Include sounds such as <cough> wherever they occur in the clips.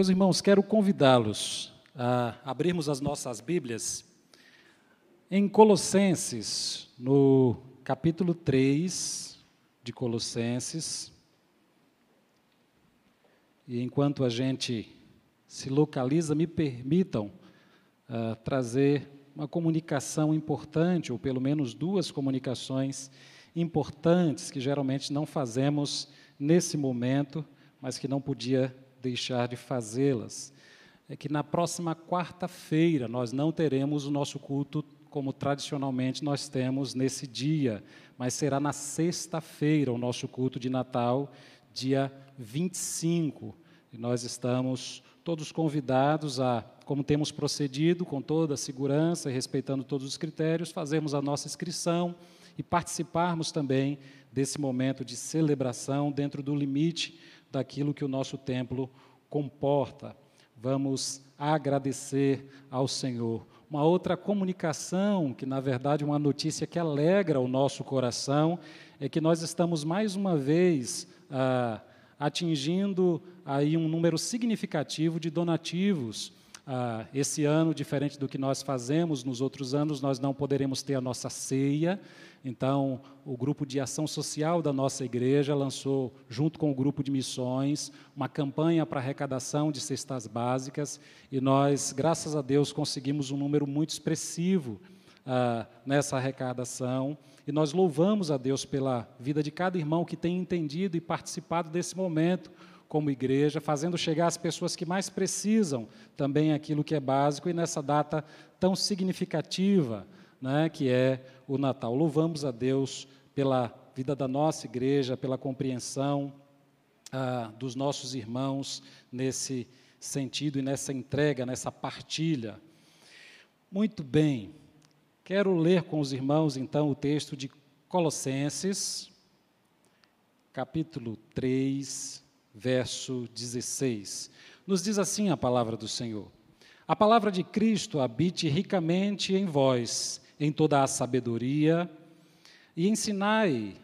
Meus irmãos, quero convidá-los a abrirmos as nossas Bíblias em Colossenses, no capítulo 3 de Colossenses. E enquanto a gente se localiza, me permitam uh, trazer uma comunicação importante, ou pelo menos duas comunicações importantes que geralmente não fazemos nesse momento, mas que não podia deixar de fazê-las. É que na próxima quarta-feira nós não teremos o nosso culto como tradicionalmente nós temos nesse dia, mas será na sexta-feira o nosso culto de Natal, dia 25. E nós estamos todos convidados a, como temos procedido, com toda a segurança e respeitando todos os critérios, fazermos a nossa inscrição e participarmos também desse momento de celebração dentro do limite daquilo que o nosso templo comporta. Vamos agradecer ao Senhor. Uma outra comunicação, que na verdade é uma notícia que alegra o nosso coração, é que nós estamos mais uma vez ah, atingindo aí um número significativo de donativos. Ah, esse ano, diferente do que nós fazemos nos outros anos, nós não poderemos ter a nossa ceia, então, o grupo de ação social da nossa igreja lançou, junto com o grupo de missões, uma campanha para arrecadação de cestas básicas. E nós, graças a Deus, conseguimos um número muito expressivo ah, nessa arrecadação. E nós louvamos a Deus pela vida de cada irmão que tem entendido e participado desse momento como igreja, fazendo chegar às pessoas que mais precisam também aquilo que é básico e nessa data tão significativa né, que é o Natal. Louvamos a Deus pela vida da nossa igreja, pela compreensão ah, dos nossos irmãos nesse sentido e nessa entrega, nessa partilha. Muito bem, quero ler com os irmãos então o texto de Colossenses, capítulo 3, verso 16. Nos diz assim a palavra do Senhor: A palavra de Cristo habite ricamente em vós em toda a sabedoria, e ensinai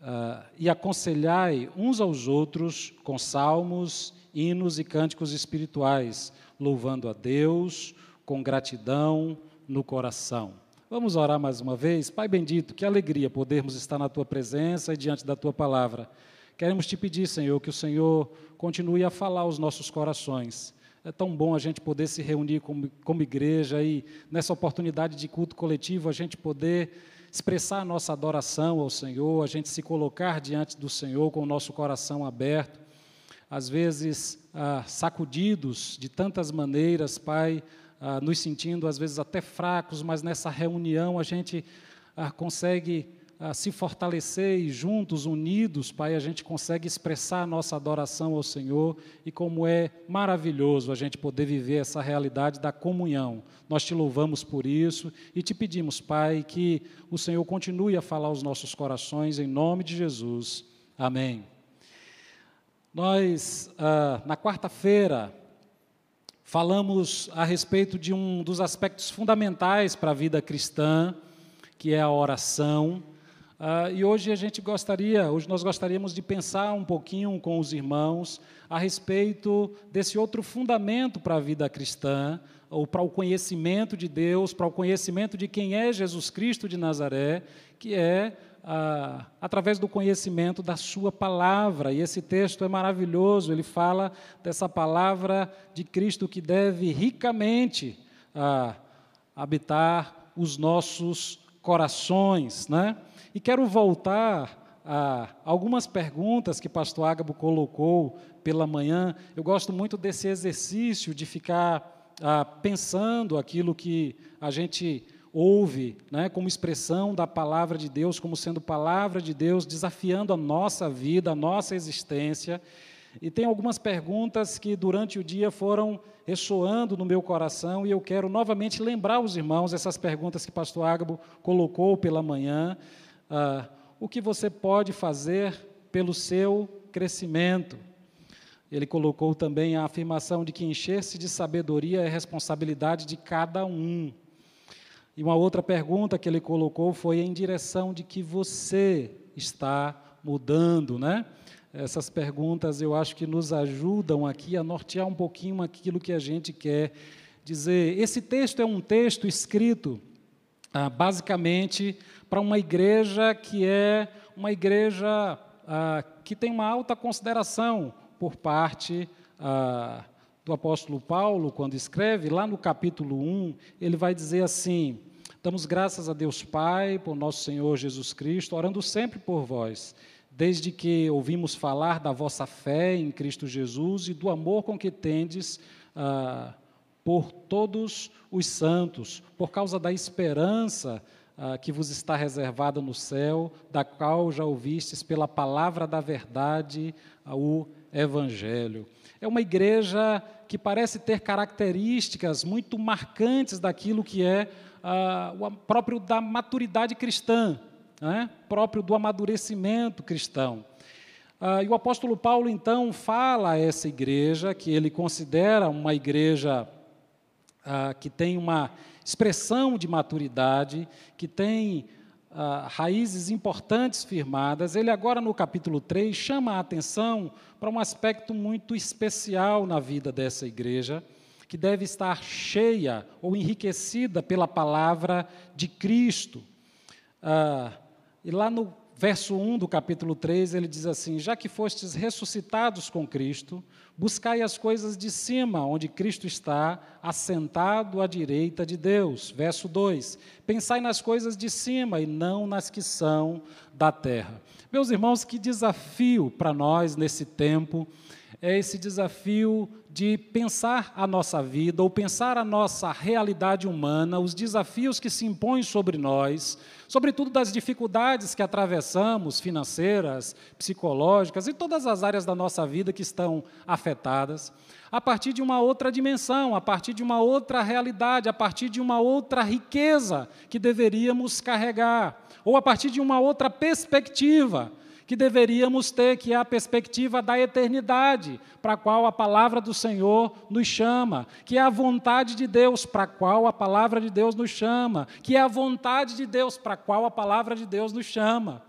uh, e aconselhai uns aos outros com salmos, hinos e cânticos espirituais, louvando a Deus com gratidão no coração. Vamos orar mais uma vez? Pai bendito, que alegria podermos estar na tua presença e diante da tua palavra. Queremos te pedir, Senhor, que o Senhor continue a falar aos nossos corações. É tão bom a gente poder se reunir como, como igreja e, nessa oportunidade de culto coletivo, a gente poder expressar a nossa adoração ao Senhor, a gente se colocar diante do Senhor com o nosso coração aberto, às vezes ah, sacudidos de tantas maneiras, Pai, ah, nos sentindo às vezes até fracos, mas nessa reunião a gente ah, consegue a se fortalecer e juntos, unidos, Pai, a gente consegue expressar a nossa adoração ao Senhor e como é maravilhoso a gente poder viver essa realidade da comunhão. Nós te louvamos por isso e te pedimos, Pai, que o Senhor continue a falar aos nossos corações em nome de Jesus. Amém. Nós, ah, na quarta-feira, falamos a respeito de um dos aspectos fundamentais para a vida cristã, que é a oração. Uh, e hoje a gente gostaria, hoje nós gostaríamos de pensar um pouquinho com os irmãos a respeito desse outro fundamento para a vida cristã, ou para o conhecimento de Deus, para o conhecimento de quem é Jesus Cristo de Nazaré, que é uh, através do conhecimento da Sua palavra. E esse texto é maravilhoso, ele fala dessa palavra de Cristo que deve ricamente uh, habitar os nossos corações, né? E quero voltar a algumas perguntas que pastor Ágabo colocou pela manhã. Eu gosto muito desse exercício de ficar ah, pensando aquilo que a gente ouve né, como expressão da palavra de Deus, como sendo palavra de Deus, desafiando a nossa vida, a nossa existência. E tem algumas perguntas que durante o dia foram ressoando no meu coração e eu quero novamente lembrar os irmãos essas perguntas que pastor Ágabo colocou pela manhã ah, o que você pode fazer pelo seu crescimento. Ele colocou também a afirmação de que encher-se de sabedoria é responsabilidade de cada um. E uma outra pergunta que ele colocou foi em direção de que você está mudando, né? essas perguntas eu acho que nos ajudam aqui a nortear um pouquinho aquilo que a gente quer dizer. Esse texto é um texto escrito ah, basicamente para uma igreja que é uma igreja ah, que tem uma alta consideração por parte ah, do apóstolo Paulo, quando escreve, lá no capítulo 1, ele vai dizer assim: Damos graças a Deus Pai, por nosso Senhor Jesus Cristo, orando sempre por vós, desde que ouvimos falar da vossa fé em Cristo Jesus e do amor com que tendes ah, por todos os santos, por causa da esperança ah, que vos está reservada no céu, da qual já ouvistes pela palavra da verdade o Evangelho. É uma igreja que parece ter características muito marcantes daquilo que é ah, o próprio da maturidade cristã, né? próprio do amadurecimento cristão. Ah, e o apóstolo Paulo, então, fala a essa igreja, que ele considera uma igreja ah, que tem uma expressão de maturidade, que tem ah, raízes importantes firmadas, ele agora no capítulo 3 chama a atenção para um aspecto muito especial na vida dessa igreja, que deve estar cheia ou enriquecida pela palavra de Cristo. Ah, e lá no verso 1 do capítulo 3, ele diz assim: Já que fostes ressuscitados com Cristo, Buscai as coisas de cima, onde Cristo está, assentado à direita de Deus. Verso 2: Pensai nas coisas de cima e não nas que são da terra. Meus irmãos, que desafio para nós nesse tempo é esse desafio de pensar a nossa vida ou pensar a nossa realidade humana, os desafios que se impõem sobre nós, sobretudo das dificuldades que atravessamos, financeiras, psicológicas e todas as áreas da nossa vida que estão afetadas, a partir de uma outra dimensão, a partir de uma outra realidade, a partir de uma outra riqueza que deveríamos carregar, ou a partir de uma outra perspectiva que deveríamos ter, que é a perspectiva da eternidade, para a qual a palavra do Senhor nos chama, que é a vontade de Deus, para a qual a palavra de Deus nos chama, que é a vontade de Deus, para a qual a palavra de Deus nos chama.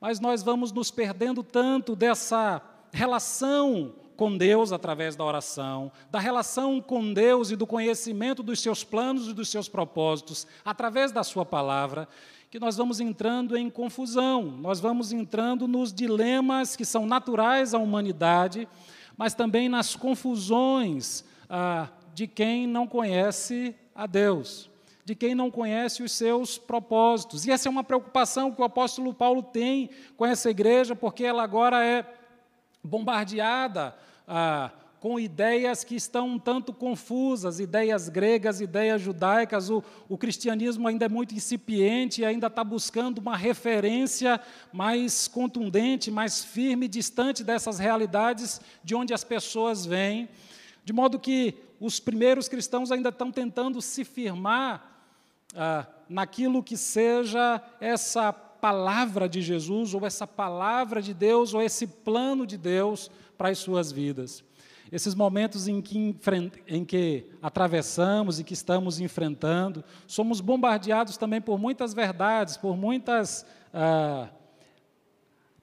Mas nós vamos nos perdendo tanto dessa relação com Deus através da oração, da relação com Deus e do conhecimento dos seus planos e dos seus propósitos através da Sua palavra, que nós vamos entrando em confusão, nós vamos entrando nos dilemas que são naturais à humanidade, mas também nas confusões ah, de quem não conhece a Deus, de quem não conhece os seus propósitos. E essa é uma preocupação que o apóstolo Paulo tem com essa igreja, porque ela agora é bombardeada. Ah, com ideias que estão um tanto confusas, ideias gregas, ideias judaicas. O, o cristianismo ainda é muito incipiente e ainda está buscando uma referência mais contundente, mais firme, distante dessas realidades de onde as pessoas vêm. De modo que os primeiros cristãos ainda estão tentando se firmar ah, naquilo que seja essa palavra de Jesus, ou essa palavra de Deus, ou esse plano de Deus para as suas vidas. Esses momentos em que, em que atravessamos e que estamos enfrentando, somos bombardeados também por muitas verdades, por muitas ah,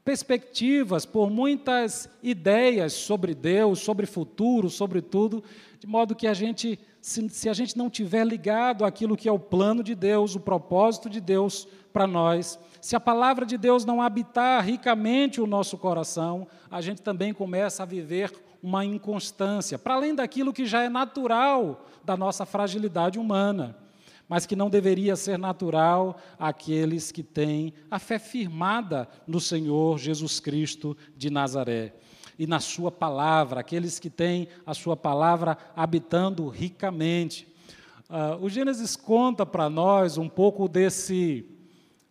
perspectivas, por muitas ideias sobre Deus, sobre futuro, sobre tudo, de modo que a gente, se, se a gente não tiver ligado àquilo que é o plano de Deus, o propósito de Deus para nós, se a palavra de Deus não habitar ricamente o nosso coração, a gente também começa a viver uma inconstância, para além daquilo que já é natural da nossa fragilidade humana, mas que não deveria ser natural àqueles que têm a fé firmada no Senhor Jesus Cristo de Nazaré e na Sua palavra, aqueles que têm a Sua palavra habitando ricamente. Uh, o Gênesis conta para nós um pouco desse.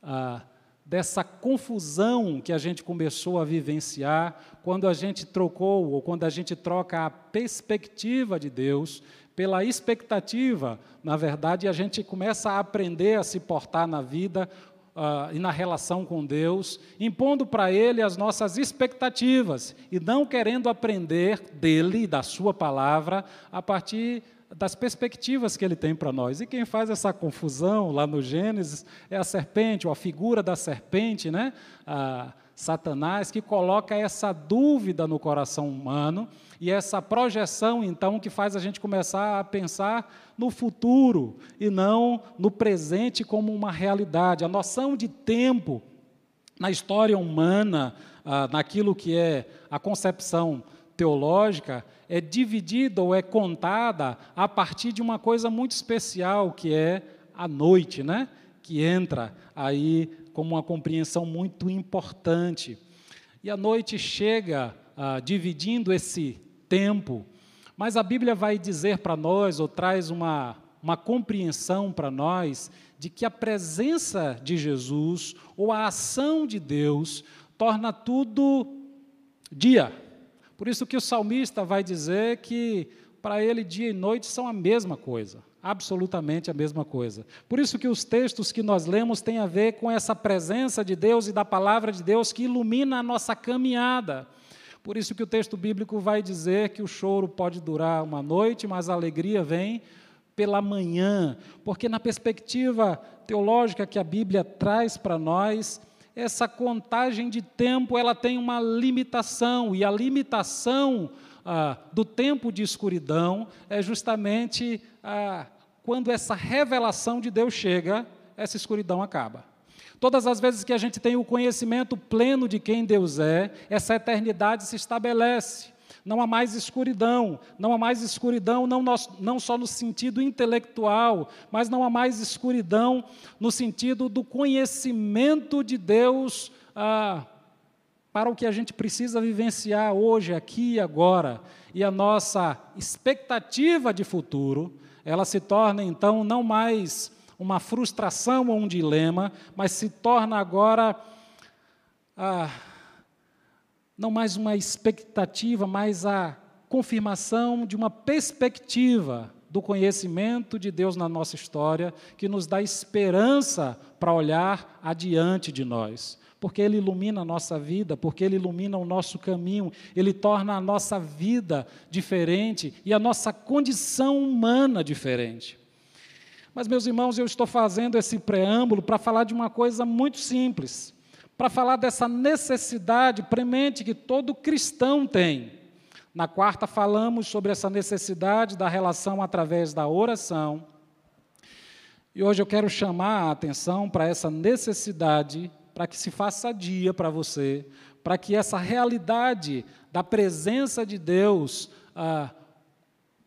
Uh, dessa confusão que a gente começou a vivenciar quando a gente trocou, ou quando a gente troca a perspectiva de Deus pela expectativa. Na verdade, a gente começa a aprender a se portar na vida uh, e na relação com Deus, impondo para Ele as nossas expectativas e não querendo aprender dele, da Sua palavra, a partir das perspectivas que ele tem para nós. E quem faz essa confusão lá no Gênesis é a serpente, ou a figura da serpente, né? Ah, Satanás, que coloca essa dúvida no coração humano e essa projeção, então, que faz a gente começar a pensar no futuro e não no presente como uma realidade. A noção de tempo na história humana, ah, naquilo que é a concepção teológica, é dividida ou é contada a partir de uma coisa muito especial, que é a noite, né? que entra aí como uma compreensão muito importante. E a noite chega ah, dividindo esse tempo, mas a Bíblia vai dizer para nós, ou traz uma, uma compreensão para nós, de que a presença de Jesus, ou a ação de Deus, torna tudo dia. Por isso que o salmista vai dizer que para ele dia e noite são a mesma coisa absolutamente a mesma coisa. Por isso que os textos que nós lemos têm a ver com essa presença de Deus e da palavra de Deus que ilumina a nossa caminhada. Por isso que o texto bíblico vai dizer que o choro pode durar uma noite, mas a alegria vem pela manhã, porque na perspectiva teológica que a Bíblia traz para nós, essa contagem de tempo ela tem uma limitação e a limitação ah, do tempo de escuridão é justamente ah, quando essa revelação de Deus chega, essa escuridão acaba. Todas as vezes que a gente tem o conhecimento pleno de quem Deus é, essa eternidade se estabelece. Não há mais escuridão, não há mais escuridão, não, não só no sentido intelectual, mas não há mais escuridão no sentido do conhecimento de Deus ah, para o que a gente precisa vivenciar hoje, aqui e agora. E a nossa expectativa de futuro ela se torna então não mais uma frustração ou um dilema, mas se torna agora ah, não mais uma expectativa, mas a confirmação de uma perspectiva do conhecimento de Deus na nossa história, que nos dá esperança para olhar adiante de nós porque Ele ilumina a nossa vida, porque Ele ilumina o nosso caminho, Ele torna a nossa vida diferente e a nossa condição humana diferente. Mas, meus irmãos, eu estou fazendo esse preâmbulo para falar de uma coisa muito simples, para falar dessa necessidade premente que todo cristão tem. Na quarta, falamos sobre essa necessidade da relação através da oração. E hoje eu quero chamar a atenção para essa necessidade para que se faça dia para você, para que essa realidade da presença de Deus ah,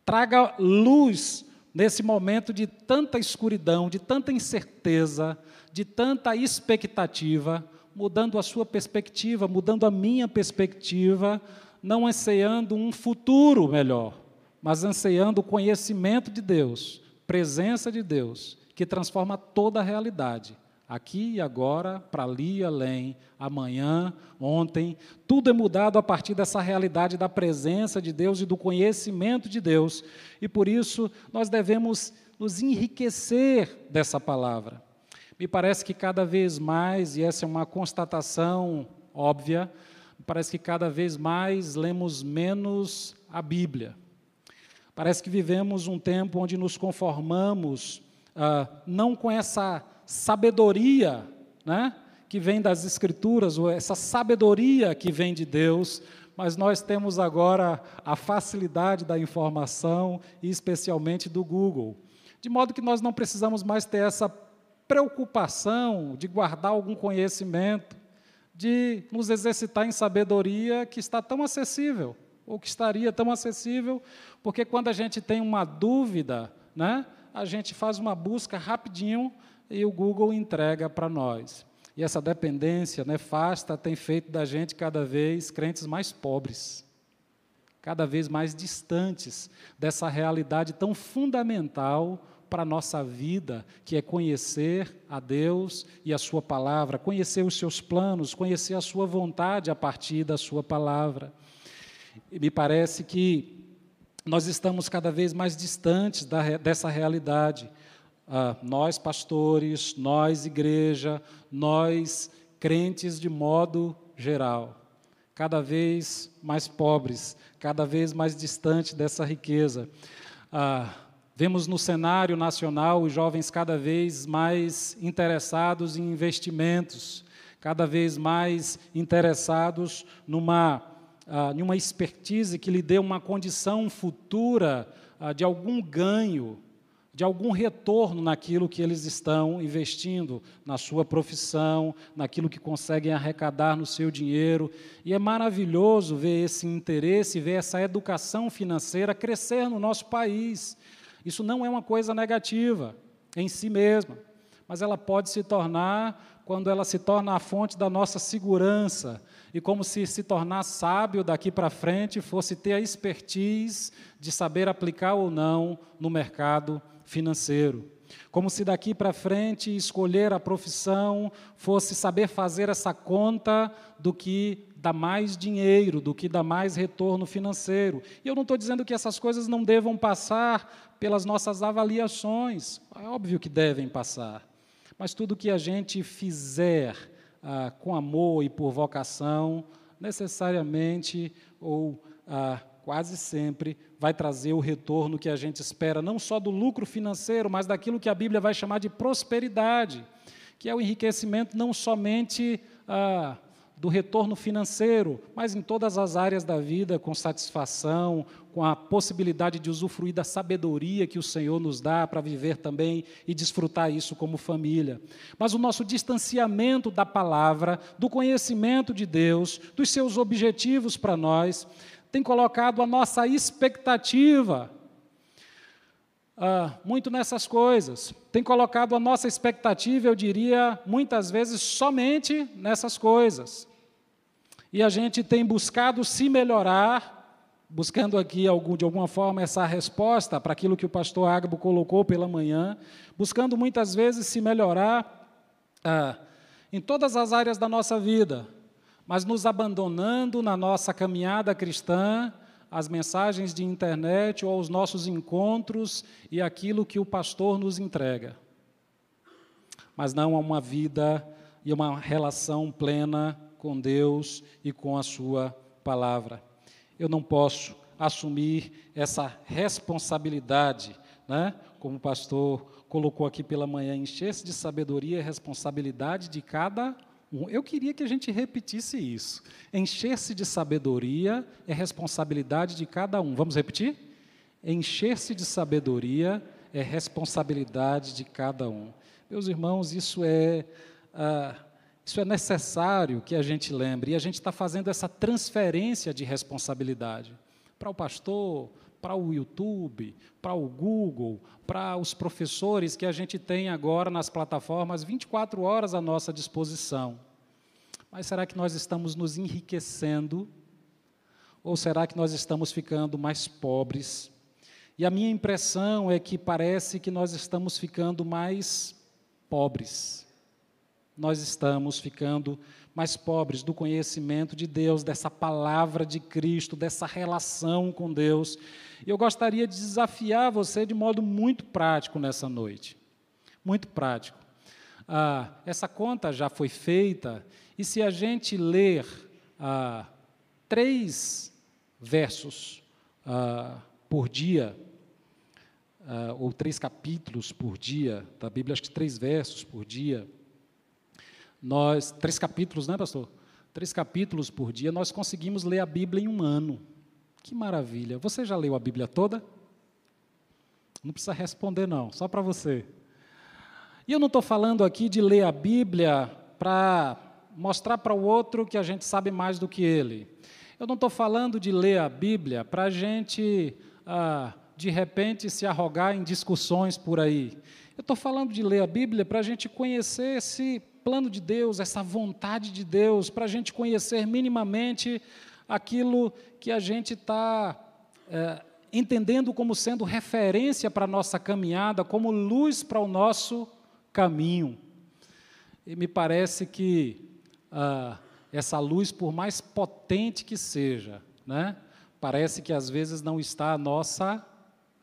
traga luz nesse momento de tanta escuridão, de tanta incerteza, de tanta expectativa, mudando a sua perspectiva, mudando a minha perspectiva, não anseando um futuro melhor, mas anseando o conhecimento de Deus, presença de Deus, que transforma toda a realidade aqui e agora, para ali e além, amanhã, ontem, tudo é mudado a partir dessa realidade da presença de Deus e do conhecimento de Deus, e por isso nós devemos nos enriquecer dessa palavra. Me parece que cada vez mais, e essa é uma constatação óbvia, parece que cada vez mais lemos menos a Bíblia. Parece que vivemos um tempo onde nos conformamos ah, não com essa sabedoria, né? que vem das Escrituras, ou essa sabedoria que vem de Deus, mas nós temos agora a facilidade da informação e especialmente do Google. De modo que nós não precisamos mais ter essa preocupação de guardar algum conhecimento, de nos exercitar em sabedoria que está tão acessível, ou que estaria tão acessível, porque quando a gente tem uma dúvida, né, a gente faz uma busca rapidinho e o Google entrega para nós. E essa dependência nefasta tem feito da gente cada vez crentes mais pobres, cada vez mais distantes dessa realidade tão fundamental para a nossa vida, que é conhecer a Deus e a Sua palavra, conhecer os seus planos, conhecer a Sua vontade a partir da Sua palavra. E me parece que nós estamos cada vez mais distantes da, dessa realidade ah, nós pastores, nós igreja, nós crentes de modo geral, cada vez mais pobres, cada vez mais distante dessa riqueza. Ah, vemos no cenário nacional os jovens cada vez mais interessados em investimentos, cada vez mais interessados numa, uh, numa expertise que lhe dê uma condição futura uh, de algum ganho, de algum retorno naquilo que eles estão investindo, na sua profissão, naquilo que conseguem arrecadar no seu dinheiro. E é maravilhoso ver esse interesse, ver essa educação financeira crescer no nosso país. Isso não é uma coisa negativa em si mesma, mas ela pode se tornar quando ela se torna a fonte da nossa segurança, e como se se tornar sábio daqui para frente fosse ter a expertise de saber aplicar ou não no mercado financeiro. Como se daqui para frente escolher a profissão fosse saber fazer essa conta do que dá mais dinheiro, do que dá mais retorno financeiro. E eu não estou dizendo que essas coisas não devam passar pelas nossas avaliações, é óbvio que devem passar. Mas tudo que a gente fizer ah, com amor e por vocação, necessariamente ou ah, quase sempre vai trazer o retorno que a gente espera, não só do lucro financeiro, mas daquilo que a Bíblia vai chamar de prosperidade, que é o enriquecimento não somente ah, do retorno financeiro, mas em todas as áreas da vida, com satisfação, com a possibilidade de usufruir da sabedoria que o Senhor nos dá para viver também e desfrutar isso como família. Mas o nosso distanciamento da palavra, do conhecimento de Deus, dos seus objetivos para nós, tem colocado a nossa expectativa ah, muito nessas coisas, tem colocado a nossa expectativa, eu diria, muitas vezes somente nessas coisas. E a gente tem buscado se melhorar, buscando aqui de alguma forma essa resposta para aquilo que o pastor Ágabo colocou pela manhã, buscando muitas vezes se melhorar ah, em todas as áreas da nossa vida, mas nos abandonando na nossa caminhada cristã, as mensagens de internet ou os nossos encontros e aquilo que o pastor nos entrega. Mas não a uma vida e uma relação plena com Deus e com a Sua palavra. Eu não posso assumir essa responsabilidade, né? como o pastor colocou aqui pela manhã, encher-se de sabedoria e responsabilidade de cada eu queria que a gente repetisse isso. Encher-se de sabedoria é responsabilidade de cada um. Vamos repetir? Encher-se de sabedoria é responsabilidade de cada um. Meus irmãos, isso é, ah, isso é necessário que a gente lembre. E a gente está fazendo essa transferência de responsabilidade para o pastor, para o YouTube, para o Google, para os professores que a gente tem agora nas plataformas 24 horas à nossa disposição. Mas será que nós estamos nos enriquecendo? Ou será que nós estamos ficando mais pobres? E a minha impressão é que parece que nós estamos ficando mais pobres. Nós estamos ficando mais pobres do conhecimento de Deus, dessa palavra de Cristo, dessa relação com Deus. E eu gostaria de desafiar você de modo muito prático nessa noite. Muito prático. Ah, essa conta já foi feita, e se a gente ler ah, três versos ah, por dia, ah, ou três capítulos por dia da Bíblia, acho que três versos por dia, nós, três capítulos, né, pastor? Três capítulos por dia, nós conseguimos ler a Bíblia em um ano. Que maravilha. Você já leu a Bíblia toda? Não precisa responder, não, só para você. E eu não estou falando aqui de ler a Bíblia para mostrar para o outro que a gente sabe mais do que ele. Eu não estou falando de ler a Bíblia para a gente, ah, de repente, se arrogar em discussões por aí. Eu estou falando de ler a Bíblia para a gente conhecer esse plano de Deus, essa vontade de Deus, para a gente conhecer minimamente aquilo que a gente está é, entendendo como sendo referência para a nossa caminhada, como luz para o nosso caminho. E me parece que ah, essa luz, por mais potente que seja, né, parece que às vezes não está a nossa,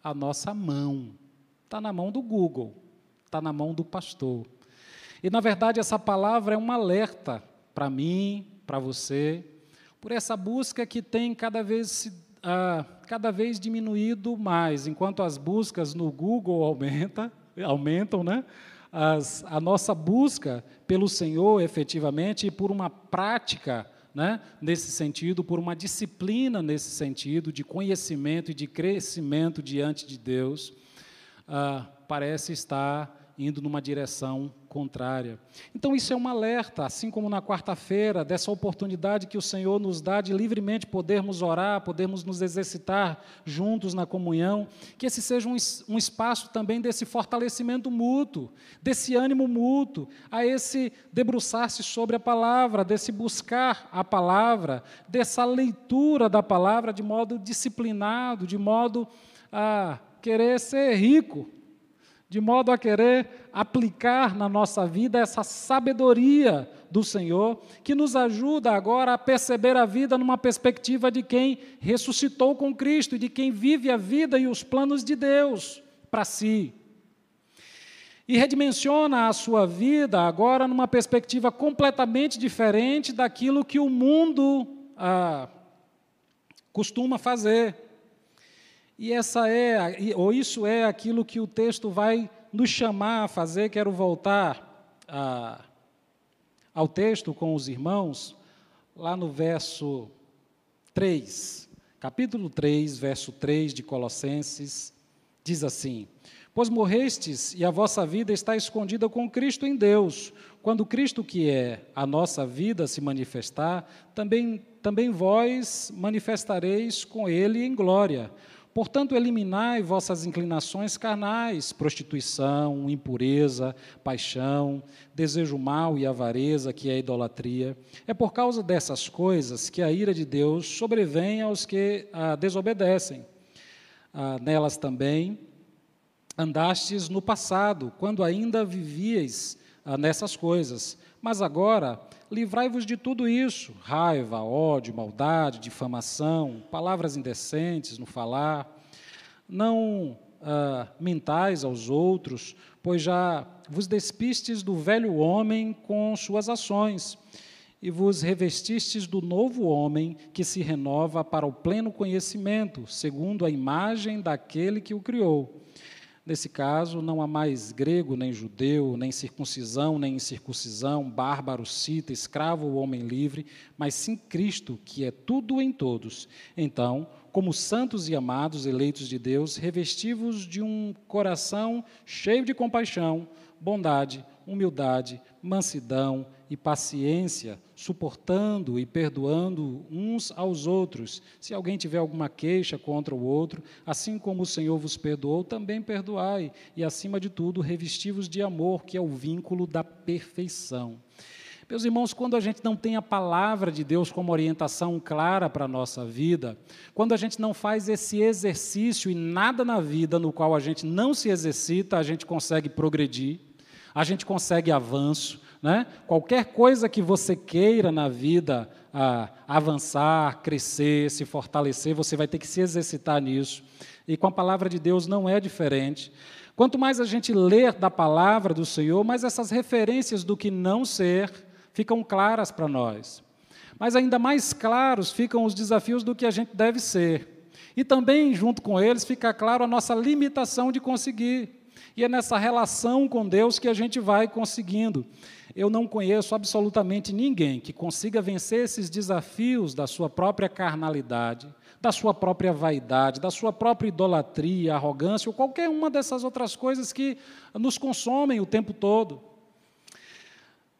a nossa mão. Está na mão do Google, está na mão do pastor. E, na verdade, essa palavra é um alerta para mim, para você, por essa busca que tem cada vez, uh, cada vez diminuído mais, enquanto as buscas no Google aumenta, <laughs> aumentam, né? as, a nossa busca pelo Senhor efetivamente e por uma prática né, nesse sentido, por uma disciplina nesse sentido, de conhecimento e de crescimento diante de Deus, ah, parece estar indo numa direção contrária. Então, isso é um alerta, assim como na quarta-feira, dessa oportunidade que o Senhor nos dá de livremente podermos orar, podermos nos exercitar juntos na comunhão, que esse seja um, um espaço também desse fortalecimento mútuo, desse ânimo mútuo, a esse debruçar-se sobre a palavra, desse buscar a palavra, dessa leitura da palavra de modo disciplinado, de modo a querer ser rico de modo a querer aplicar na nossa vida essa sabedoria do Senhor, que nos ajuda agora a perceber a vida numa perspectiva de quem ressuscitou com Cristo, de quem vive a vida e os planos de Deus para si. E redimensiona a sua vida agora numa perspectiva completamente diferente daquilo que o mundo ah, costuma fazer. E essa é, ou isso é aquilo que o texto vai nos chamar a fazer. Quero voltar a, ao texto com os irmãos, lá no verso 3, capítulo 3, verso 3 de Colossenses, diz assim: Pois morrestes e a vossa vida está escondida com Cristo em Deus. Quando Cristo, que é a nossa vida, se manifestar, também, também vós manifestareis com Ele em glória. Portanto, eliminai vossas inclinações carnais, prostituição, impureza, paixão, desejo mau e avareza, que é a idolatria. É por causa dessas coisas que a ira de Deus sobrevém aos que a desobedecem. Ah, nelas também andastes no passado, quando ainda vivíeis ah, nessas coisas. Mas agora Livrai-vos de tudo isso: raiva, ódio, maldade, difamação, palavras indecentes no falar. Não ah, mentais aos outros, pois já vos despistes do velho homem com suas ações e vos revestistes do novo homem que se renova para o pleno conhecimento, segundo a imagem daquele que o criou Nesse caso, não há mais grego, nem judeu, nem circuncisão, nem incircuncisão, bárbaro, cita, escravo ou homem livre, mas sim Cristo, que é tudo em todos. Então, como santos e amados, eleitos de Deus, revestivos de um coração cheio de compaixão, bondade, humildade, mansidão e paciência, suportando e perdoando uns aos outros. Se alguém tiver alguma queixa contra o outro, assim como o Senhor vos perdoou, também perdoai, e acima de tudo, revestivos de amor, que é o vínculo da perfeição. Meus irmãos, quando a gente não tem a palavra de Deus como orientação clara para a nossa vida, quando a gente não faz esse exercício e nada na vida no qual a gente não se exercita, a gente consegue progredir, a gente consegue avanço, né? Qualquer coisa que você queira na vida ah, avançar, crescer, se fortalecer, você vai ter que se exercitar nisso. E com a palavra de Deus não é diferente. Quanto mais a gente ler da palavra do Senhor, mais essas referências do que não ser ficam claras para nós. Mas ainda mais claros ficam os desafios do que a gente deve ser. E também, junto com eles, fica claro a nossa limitação de conseguir. E é nessa relação com Deus que a gente vai conseguindo. Eu não conheço absolutamente ninguém que consiga vencer esses desafios da sua própria carnalidade, da sua própria vaidade, da sua própria idolatria, arrogância ou qualquer uma dessas outras coisas que nos consomem o tempo todo.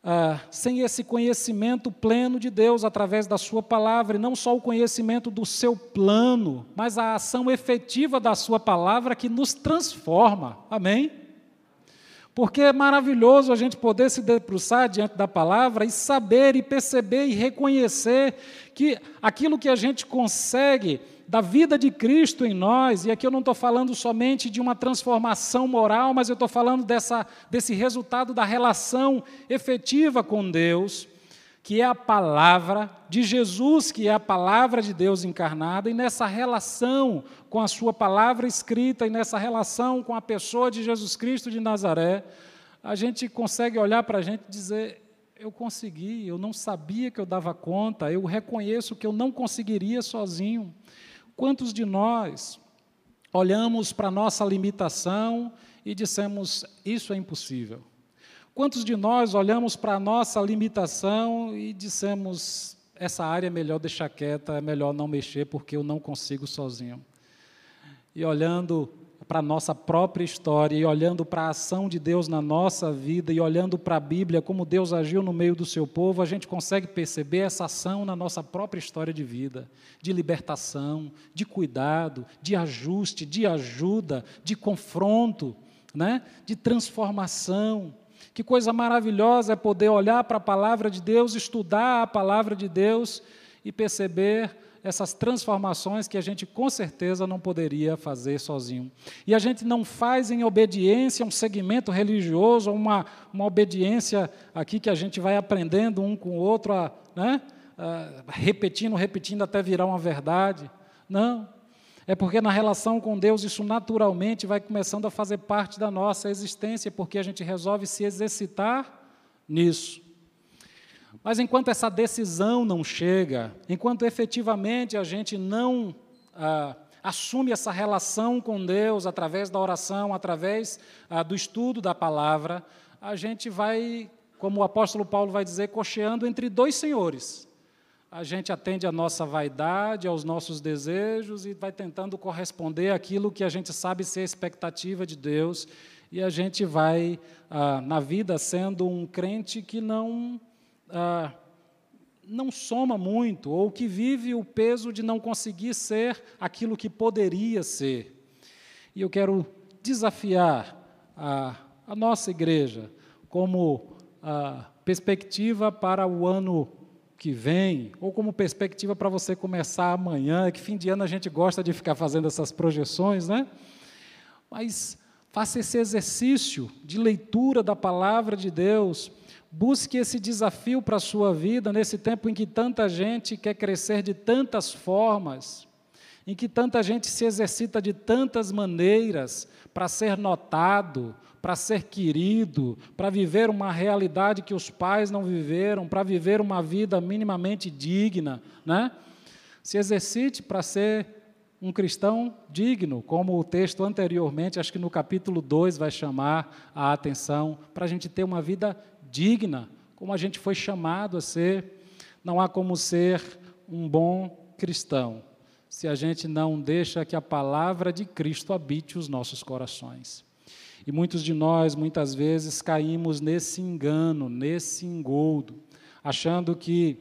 Ah, sem esse conhecimento pleno de Deus através da Sua palavra, e não só o conhecimento do seu plano, mas a ação efetiva da Sua palavra que nos transforma. Amém? Porque é maravilhoso a gente poder se debruçar diante da palavra e saber e perceber e reconhecer que aquilo que a gente consegue da vida de Cristo em nós, e aqui eu não estou falando somente de uma transformação moral, mas eu estou falando dessa, desse resultado da relação efetiva com Deus, que é a palavra de Jesus, que é a palavra de Deus encarnada, e nessa relação com a Sua palavra escrita, e nessa relação com a pessoa de Jesus Cristo de Nazaré, a gente consegue olhar para a gente e dizer: eu consegui, eu não sabia que eu dava conta, eu reconheço que eu não conseguiria sozinho. Quantos de nós olhamos para a nossa limitação e dissemos: isso é impossível? Quantos de nós olhamos para a nossa limitação e dissemos: essa área é melhor deixar quieta, é melhor não mexer porque eu não consigo sozinho? E olhando para a nossa própria história e olhando para a ação de Deus na nossa vida e olhando para a Bíblia, como Deus agiu no meio do seu povo, a gente consegue perceber essa ação na nossa própria história de vida, de libertação, de cuidado, de ajuste, de ajuda, de confronto, né? de transformação. Que coisa maravilhosa é poder olhar para a palavra de Deus, estudar a palavra de Deus e perceber essas transformações que a gente com certeza não poderia fazer sozinho. E a gente não faz em obediência a um segmento religioso, uma, uma obediência aqui que a gente vai aprendendo um com o outro, a, né, repetindo, repetindo até virar uma verdade. Não. É porque na relação com Deus isso naturalmente vai começando a fazer parte da nossa existência, porque a gente resolve se exercitar nisso. Mas enquanto essa decisão não chega, enquanto efetivamente a gente não ah, assume essa relação com Deus através da oração, através ah, do estudo da palavra, a gente vai, como o apóstolo Paulo vai dizer, cocheando entre dois senhores. A gente atende à nossa vaidade, aos nossos desejos e vai tentando corresponder àquilo que a gente sabe ser a expectativa de Deus, e a gente vai, ah, na vida, sendo um crente que não ah, não soma muito, ou que vive o peso de não conseguir ser aquilo que poderia ser. E eu quero desafiar a, a nossa igreja como a perspectiva para o ano que vem, ou como perspectiva para você começar amanhã, que fim de ano a gente gosta de ficar fazendo essas projeções, né? Mas faça esse exercício de leitura da palavra de Deus, Busque esse desafio para a sua vida nesse tempo em que tanta gente quer crescer de tantas formas, em que tanta gente se exercita de tantas maneiras para ser notado, para ser querido, para viver uma realidade que os pais não viveram, para viver uma vida minimamente digna, né? Se exercite para ser um cristão digno, como o texto anteriormente, acho que no capítulo 2 vai chamar a atenção, para a gente ter uma vida digna, como a gente foi chamado a ser. Não há como ser um bom cristão se a gente não deixa que a palavra de Cristo habite os nossos corações. E muitos de nós, muitas vezes, caímos nesse engano, nesse engoldo, achando que,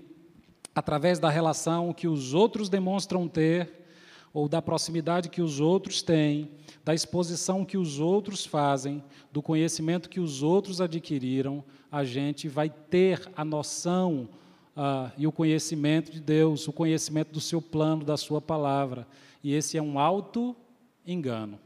através da relação que os outros demonstram ter, ou da proximidade que os outros têm, da exposição que os outros fazem, do conhecimento que os outros adquiriram, a gente vai ter a noção uh, e o conhecimento de Deus, o conhecimento do seu plano, da sua palavra. E esse é um alto engano.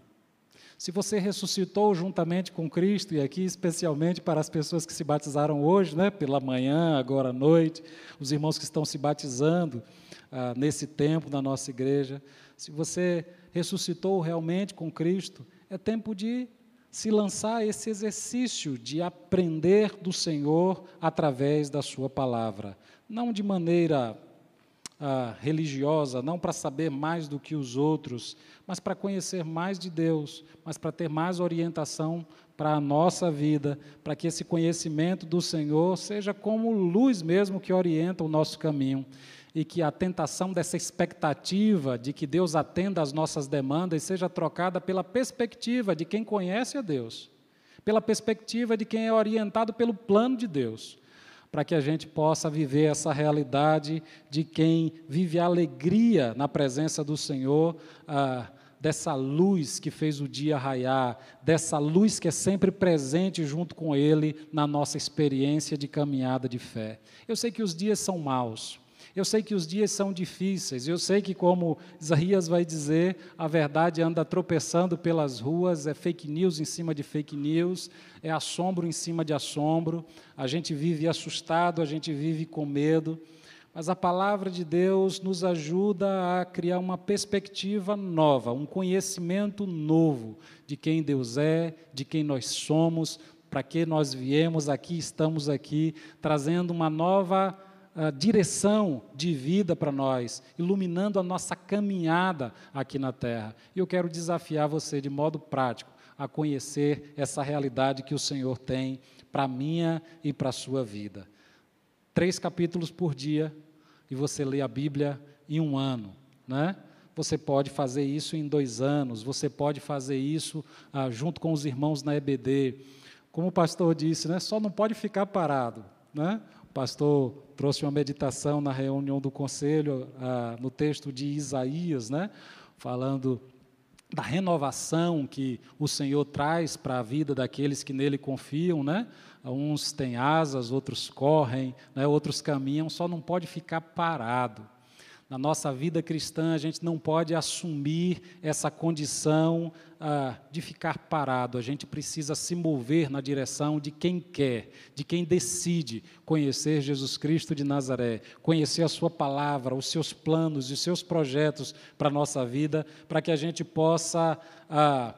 Se você ressuscitou juntamente com Cristo, e aqui especialmente para as pessoas que se batizaram hoje, né, pela manhã, agora à noite, os irmãos que estão se batizando ah, nesse tempo na nossa igreja, se você ressuscitou realmente com Cristo, é tempo de se lançar esse exercício de aprender do Senhor através da Sua palavra. Não de maneira ah, religiosa, não para saber mais do que os outros, mas para conhecer mais de Deus, mas para ter mais orientação para a nossa vida, para que esse conhecimento do Senhor seja como luz mesmo que orienta o nosso caminho e que a tentação dessa expectativa de que Deus atenda às nossas demandas seja trocada pela perspectiva de quem conhece a Deus, pela perspectiva de quem é orientado pelo plano de Deus, para que a gente possa viver essa realidade de quem vive a alegria na presença do Senhor. Ah, dessa luz que fez o dia raiar, dessa luz que é sempre presente junto com Ele na nossa experiência de caminhada de fé. Eu sei que os dias são maus, eu sei que os dias são difíceis, eu sei que, como Isaías vai dizer, a verdade anda tropeçando pelas ruas, é fake news em cima de fake news, é assombro em cima de assombro, a gente vive assustado, a gente vive com medo, mas a palavra de Deus nos ajuda a criar uma perspectiva nova, um conhecimento novo de quem Deus é, de quem nós somos, para que nós viemos aqui, estamos aqui, trazendo uma nova direção de vida para nós, iluminando a nossa caminhada aqui na terra. E eu quero desafiar você de modo prático a conhecer essa realidade que o Senhor tem para a minha e para a sua vida. Três capítulos por dia e você lê a Bíblia em um ano, né? Você pode fazer isso em dois anos, você pode fazer isso ah, junto com os irmãos na EBD. Como o pastor disse, né? Só não pode ficar parado, né? O pastor trouxe uma meditação na reunião do conselho, ah, no texto de Isaías, né? Falando da renovação que o Senhor traz para a vida daqueles que nele confiam, né? Uns têm asas, outros correm, né? outros caminham, só não pode ficar parado. Na nossa vida cristã, a gente não pode assumir essa condição ah, de ficar parado. A gente precisa se mover na direção de quem quer, de quem decide conhecer Jesus Cristo de Nazaré, conhecer a Sua palavra, os seus planos e os seus projetos para a nossa vida, para que a gente possa. Ah,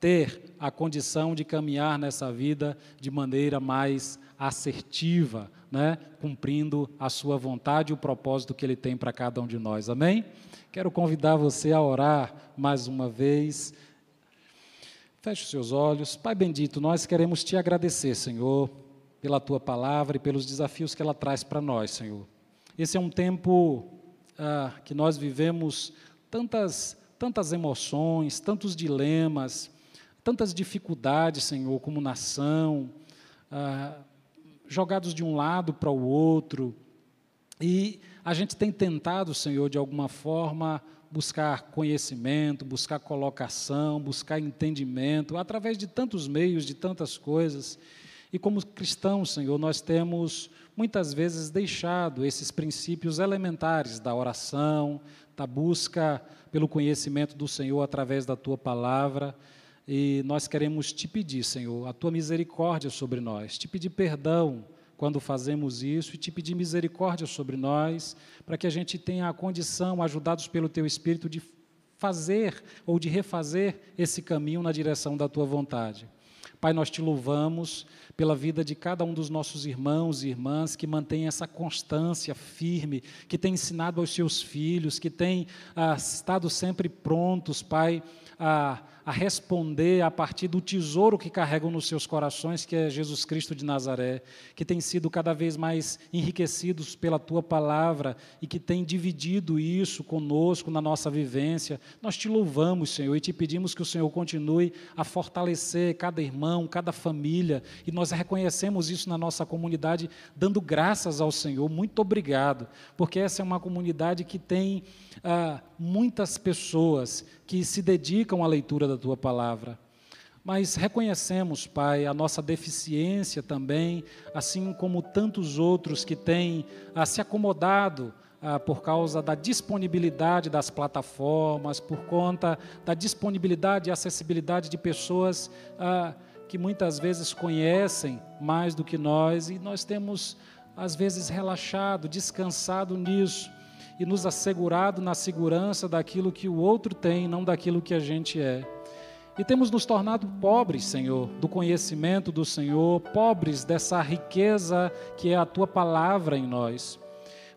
ter a condição de caminhar nessa vida de maneira mais assertiva, né? cumprindo a sua vontade e o propósito que Ele tem para cada um de nós. Amém? Quero convidar você a orar mais uma vez. Feche os seus olhos. Pai bendito, nós queremos te agradecer, Senhor, pela tua palavra e pelos desafios que ela traz para nós, Senhor. Esse é um tempo ah, que nós vivemos tantas, tantas emoções, tantos dilemas, tantas dificuldades, Senhor, como nação, ah, jogados de um lado para o outro. E a gente tem tentado, Senhor, de alguma forma, buscar conhecimento, buscar colocação, buscar entendimento, através de tantos meios, de tantas coisas. E como cristãos, Senhor, nós temos muitas vezes deixado esses princípios elementares da oração, da busca pelo conhecimento do Senhor através da tua palavra. E nós queremos te pedir, Senhor, a tua misericórdia sobre nós, te pedir perdão quando fazemos isso e te pedir misericórdia sobre nós, para que a gente tenha a condição, ajudados pelo teu Espírito, de fazer ou de refazer esse caminho na direção da tua vontade. Pai, nós te louvamos pela vida de cada um dos nossos irmãos e irmãs que mantém essa constância firme, que tem ensinado aos seus filhos, que tem ah, estado sempre prontos, Pai, a a responder a partir do tesouro que carregam nos seus corações, que é Jesus Cristo de Nazaré, que tem sido cada vez mais enriquecidos pela tua palavra e que tem dividido isso conosco na nossa vivência. Nós te louvamos, Senhor, e te pedimos que o Senhor continue a fortalecer cada irmão, cada família, e nós reconhecemos isso na nossa comunidade, dando graças ao Senhor. Muito obrigado, porque essa é uma comunidade que tem ah, muitas pessoas que se dedicam à leitura da tua palavra. Mas reconhecemos, Pai, a nossa deficiência também, assim como tantos outros que têm ah, se acomodado ah, por causa da disponibilidade das plataformas, por conta da disponibilidade e acessibilidade de pessoas ah, que muitas vezes conhecem mais do que nós e nós temos, às vezes, relaxado, descansado nisso e nos assegurado na segurança daquilo que o outro tem, não daquilo que a gente é. E temos nos tornado pobres, Senhor, do conhecimento do Senhor, pobres dessa riqueza que é a tua palavra em nós.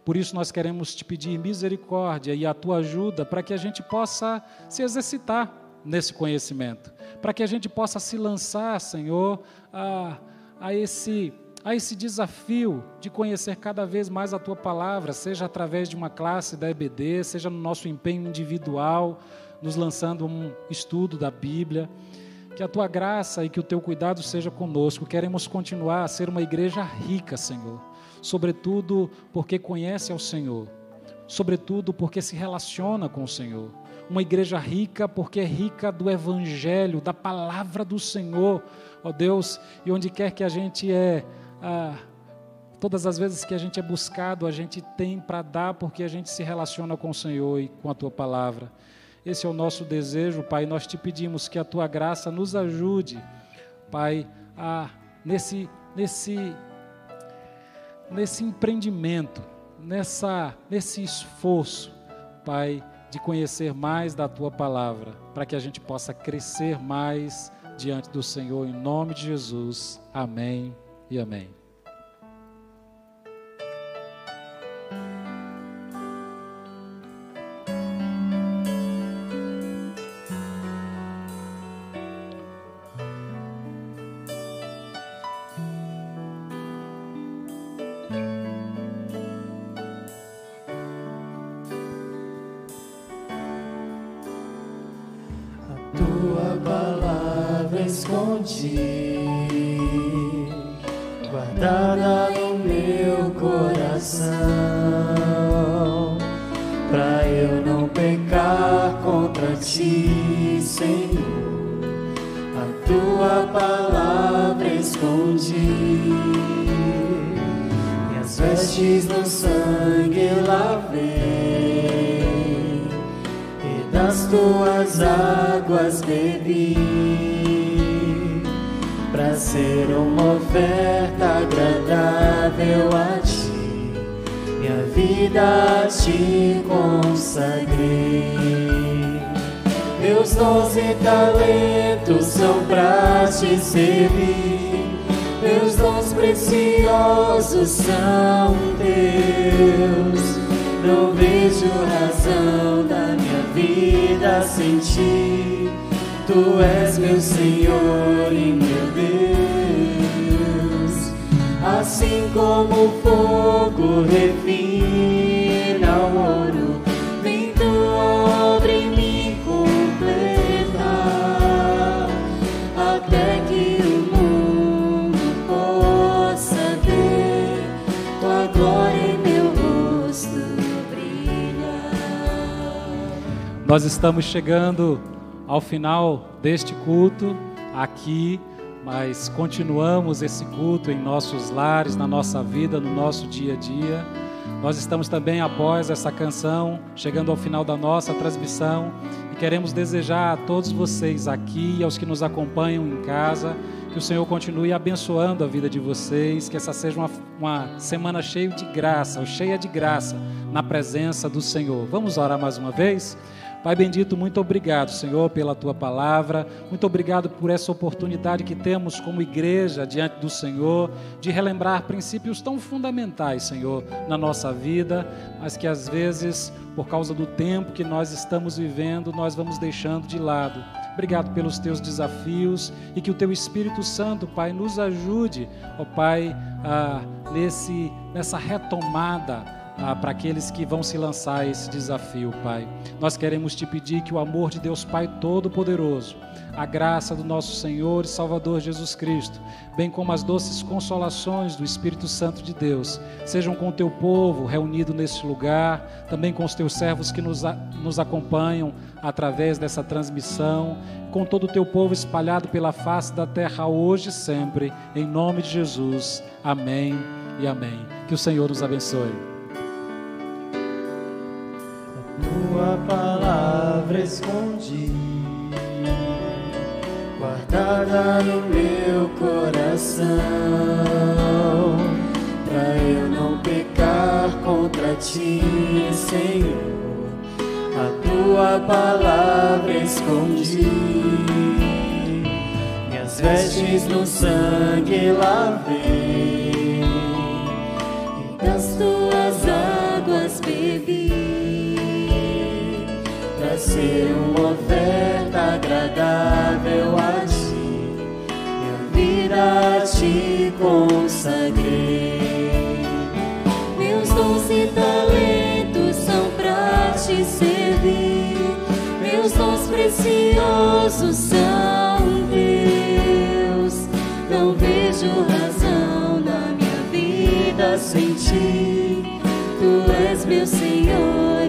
Por isso nós queremos te pedir misericórdia e a tua ajuda para que a gente possa se exercitar nesse conhecimento, para que a gente possa se lançar, Senhor, a, a esse a esse desafio de conhecer cada vez mais a tua palavra, seja através de uma classe da EBD, seja no nosso empenho individual, nos lançando um estudo da Bíblia. Que a tua graça e que o teu cuidado seja conosco. Queremos continuar a ser uma igreja rica, Senhor, sobretudo porque conhece ao Senhor, sobretudo porque se relaciona com o Senhor. Uma igreja rica porque é rica do evangelho, da palavra do Senhor, ó Deus, e onde quer que a gente é ah, todas as vezes que a gente é buscado, a gente tem para dar porque a gente se relaciona com o Senhor e com a tua palavra. Esse é o nosso desejo, Pai. Nós te pedimos que a tua graça nos ajude, Pai, a nesse nesse nesse empreendimento, nessa nesse esforço, Pai, de conhecer mais da tua palavra, para que a gente possa crescer mais diante do Senhor em nome de Jesus. Amém e amém. Escondi, guardada no meu coração, pra eu não pecar contra ti, Senhor. A tua palavra escondi, minhas vestes no sangue lavei das tuas águas bebi, para ser uma oferta agradável a ti, minha vida a consagrei. Meus dons e talentos são para te servir, meus dons preciosos são teus. Não vejo razão da minha vida sem ti. Tu és meu Senhor e meu Deus. Assim como o fogo refina o ouro, vem tua obra em mim completa, até que o mundo possa ver tua glória em meu rosto brilhar. Nós estamos chegando ao final deste culto aqui, mas continuamos esse culto em nossos lares, na nossa vida, no nosso dia a dia. Nós estamos também após essa canção, chegando ao final da nossa transmissão e queremos desejar a todos vocês aqui e aos que nos acompanham em casa que o Senhor continue abençoando a vida de vocês, que essa seja uma, uma semana cheia de graça, cheia de graça na presença do Senhor. Vamos orar mais uma vez? Pai bendito, muito obrigado, Senhor, pela tua palavra. Muito obrigado por essa oportunidade que temos como igreja diante do Senhor de relembrar princípios tão fundamentais, Senhor, na nossa vida, mas que às vezes, por causa do tempo que nós estamos vivendo, nós vamos deixando de lado. Obrigado pelos teus desafios e que o teu Espírito Santo, Pai, nos ajude, ó Pai, ah, nesse, nessa retomada ah, para aqueles que vão se lançar a esse desafio, Pai. Nós queremos te pedir que o amor de Deus Pai Todo-Poderoso, a graça do nosso Senhor e Salvador Jesus Cristo, bem como as doces consolações do Espírito Santo de Deus, sejam com o teu povo reunido neste lugar, também com os teus servos que nos, a, nos acompanham através dessa transmissão, com todo o teu povo espalhado pela face da terra hoje e sempre, em nome de Jesus. Amém e amém. Que o Senhor nos abençoe. Tua palavra escondi, guardada no meu coração, pra eu não pecar contra ti, Senhor. A tua palavra escondi, minhas vestes no sangue lavei, e das tuas águas bebi ser uma oferta agradável a ti, minha vida ti consagrei. Meus dons e talentos são para te servir, meus dons preciosos são teus. Não vejo razão na minha vida sem ti, tu és meu Senhor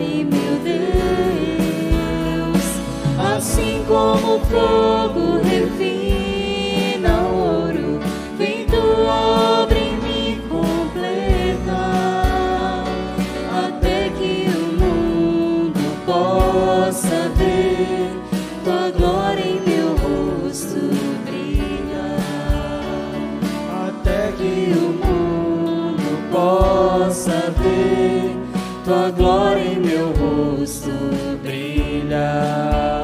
assim como o fogo refina o ouro, vem tua obra em mim completa, até que o mundo possa ver tua glória em meu rosto brilhar, até que o mundo possa ver tua glória em meu rosto brilhar